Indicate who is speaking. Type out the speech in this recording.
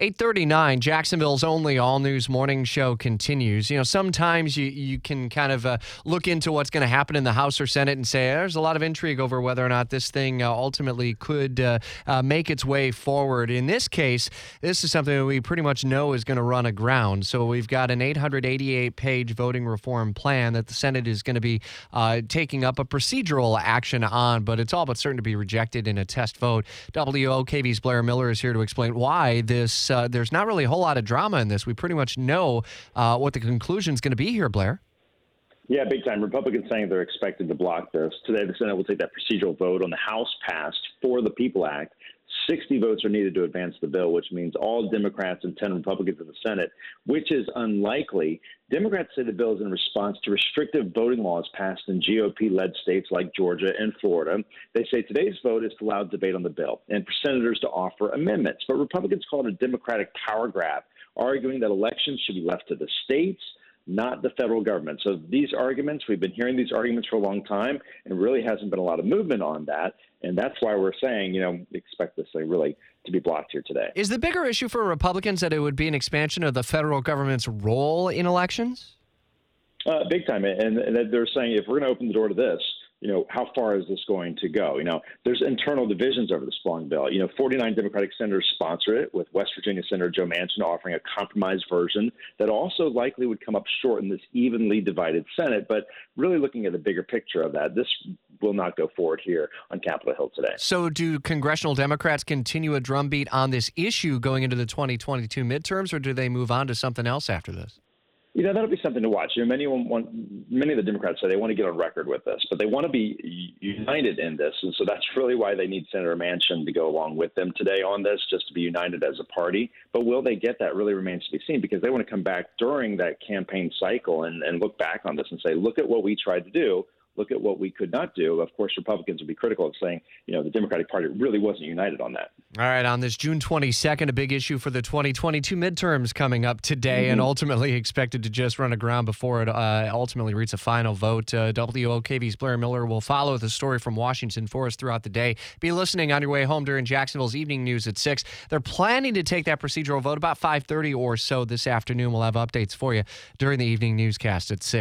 Speaker 1: 839, Jacksonville's only all news morning show continues. You know, sometimes you, you can kind of uh, look into what's going to happen in the House or Senate and say there's a lot of intrigue over whether or not this thing uh, ultimately could uh, uh make its way forward. In this case, this is something that we pretty much know is going to run aground. So we've got an 888 page voting reform plan that the Senate is going to be uh, taking up a procedural action on, but it's all but certain to be rejected in a test vote. WOKV's Blair Miller is here to explain why this uh, there's not really a whole lot of drama in this. We pretty much know uh, what the conclusion is going to be here, Blair.
Speaker 2: Yeah, big time. Republicans saying they're expected to block this. Today, the Senate will take that procedural vote on the House passed for the People Act. 60 votes are needed to advance the bill, which means all Democrats and 10 Republicans in the Senate, which is unlikely. Democrats say the bill is in response to restrictive voting laws passed in GOP led states like Georgia and Florida. They say today's vote is to allow debate on the bill and for senators to offer amendments. But Republicans call it a Democratic power grab, arguing that elections should be left to the states not the federal government. So these arguments, we've been hearing these arguments for a long time, and really hasn't been a lot of movement on that. And that's why we're saying, you know, expect this thing really to be blocked here today.
Speaker 1: Is the bigger issue for Republicans that it would be an expansion of the federal government's role in elections?
Speaker 2: Uh, big time. And, and they're saying if we're going to open the door to this, you know, how far is this going to go? You know, there's internal divisions over the sprawling bill. You know, 49 Democratic senators sponsor it, with West Virginia Senator Joe Manchin offering a compromise version that also likely would come up short in this evenly divided Senate. But really looking at the bigger picture of that, this will not go forward here on Capitol Hill today.
Speaker 1: So, do congressional Democrats continue a drumbeat on this issue going into the 2022 midterms, or do they move on to something else after this?
Speaker 2: You know that'll be something to watch. You know, many want many of the Democrats say they want to get on record with this, but they want to be united in this, and so that's really why they need Senator Manchin to go along with them today on this, just to be united as a party. But will they get that? Really remains to be seen because they want to come back during that campaign cycle and, and look back on this and say, look at what we tried to do look at what we could not do. Of course, Republicans would be critical of saying, you know, the Democratic Party really wasn't united on that.
Speaker 1: All right, on this June 22nd, a big issue for the 2022 midterms coming up today mm-hmm. and ultimately expected to just run aground before it uh, ultimately reaches a final vote. Uh, WOKV's Blair Miller will follow the story from Washington for us throughout the day. Be listening on your way home during Jacksonville's evening news at 6. They're planning to take that procedural vote about 5.30 or so this afternoon. We'll have updates for you during the evening newscast at 6.